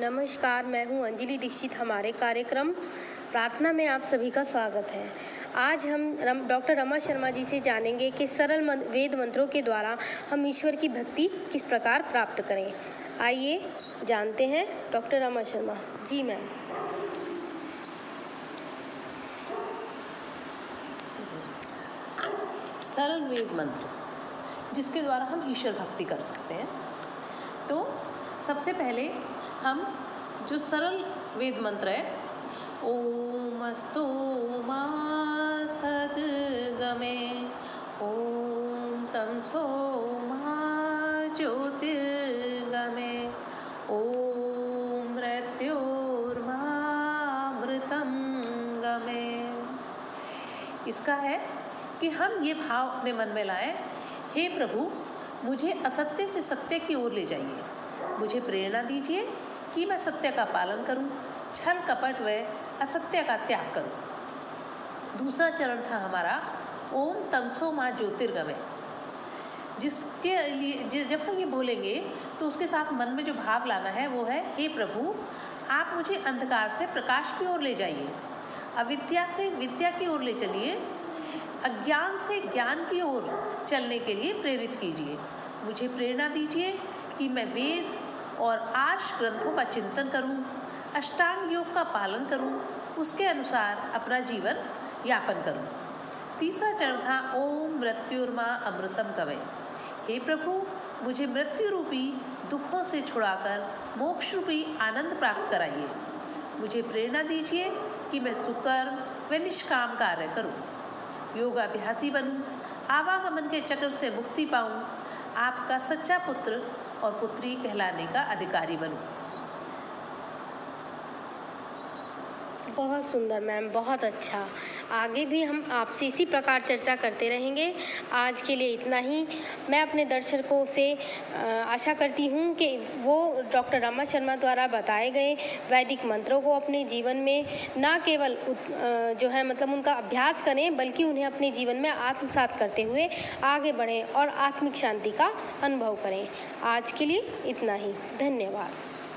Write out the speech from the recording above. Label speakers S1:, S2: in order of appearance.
S1: नमस्कार मैं हूँ अंजलि दीक्षित हमारे कार्यक्रम प्रार्थना में आप सभी का स्वागत है। आज हम डॉक्टर रमा शर्मा जी से जानेंगे कि सरल मन, वेद मंत्रों के द्वारा हम ईश्वर की भक्ति किस प्रकार प्राप्त करें। आइए जानते हैं डॉक्टर रमा शर्मा। जी मैम।
S2: सरल वेद मंत्र जिसके द्वारा हम ईश्वर भक्ति कर सकते हैं। तो सबसे पहले हम जो सरल वेद मंत्र है, ओम अस्तो मा सदगमे, ओम तम सो ज्योतिर्गमे, ओम मृत्योर्मामृतम गमे। इसका है कि हम ये भाव अपने मन में लाएँ, हे प्रभु, मुझे असत्य से सत्य की ओर ले जाइए। मुझे प्रेरणा दीजिए कि मैं सत्य का पालन करूँ, छल कपट व असत्य का त्याग करूँ। दूसरा चरण था हमारा ओम तमसो माँ ज्योतिर्गमय जिसके लिए जब हम ये बोलेंगे तो उसके साथ मन में जो भाव लाना है वो है हे प्रभु आप मुझे अंधकार से प्रकाश की ओर ले जाइए अविद्या से विद्या की ओर ले चलिए अज्ञान से ज्ञान की ओर चलने के लिए प्रेरित कीजिए मुझे प्रेरणा दीजिए कि मैं वेद और आर्ष ग्रंथों का चिंतन करूँ, अष्टांग योग का पालन करूँ, उसके अनुसार अपना जीवन यापन करूँ। तीसरा चरण था ओम मृत्युर्मा अमृतम कवे हे प्रभु मुझे मृत्यु रूपी दुखों से छुड़ाकर मोक्ष रूपी आनंद प्राप्त कराइए मुझे प्रेरणा दीजिए कि मैं सुकर्म व निष्काम कार्य करूँ। योगाभ्यासी बनूं, आवागमन के चक्र से मुक्ति पाऊँ, आपका सच्चा पुत्र और पुत्री कहलाने का अधिकारी बनूं।
S1: बहुत सुंदर, मैम, बहुत अच्छा। आगे भी हम आपसे इसी प्रकार चर्चा करते रहेंगे। आज के लिए इतना ही। मैं अपने दर्शकों से आशा करती हूँ कि वो डॉक्टर रमा शर्मा द्वारा बताए गए वैदिक मंत्रों को अपने जीवन में न केवल जो है मतलब उनका अभ्यास करें, बल्कि उन्हें अपने जीवन में आत्मसात करते हुए आगे बढ़ें और आत्मिक शांति का अनुभव करें। आज के लिए इतना ही। धन्यवाद।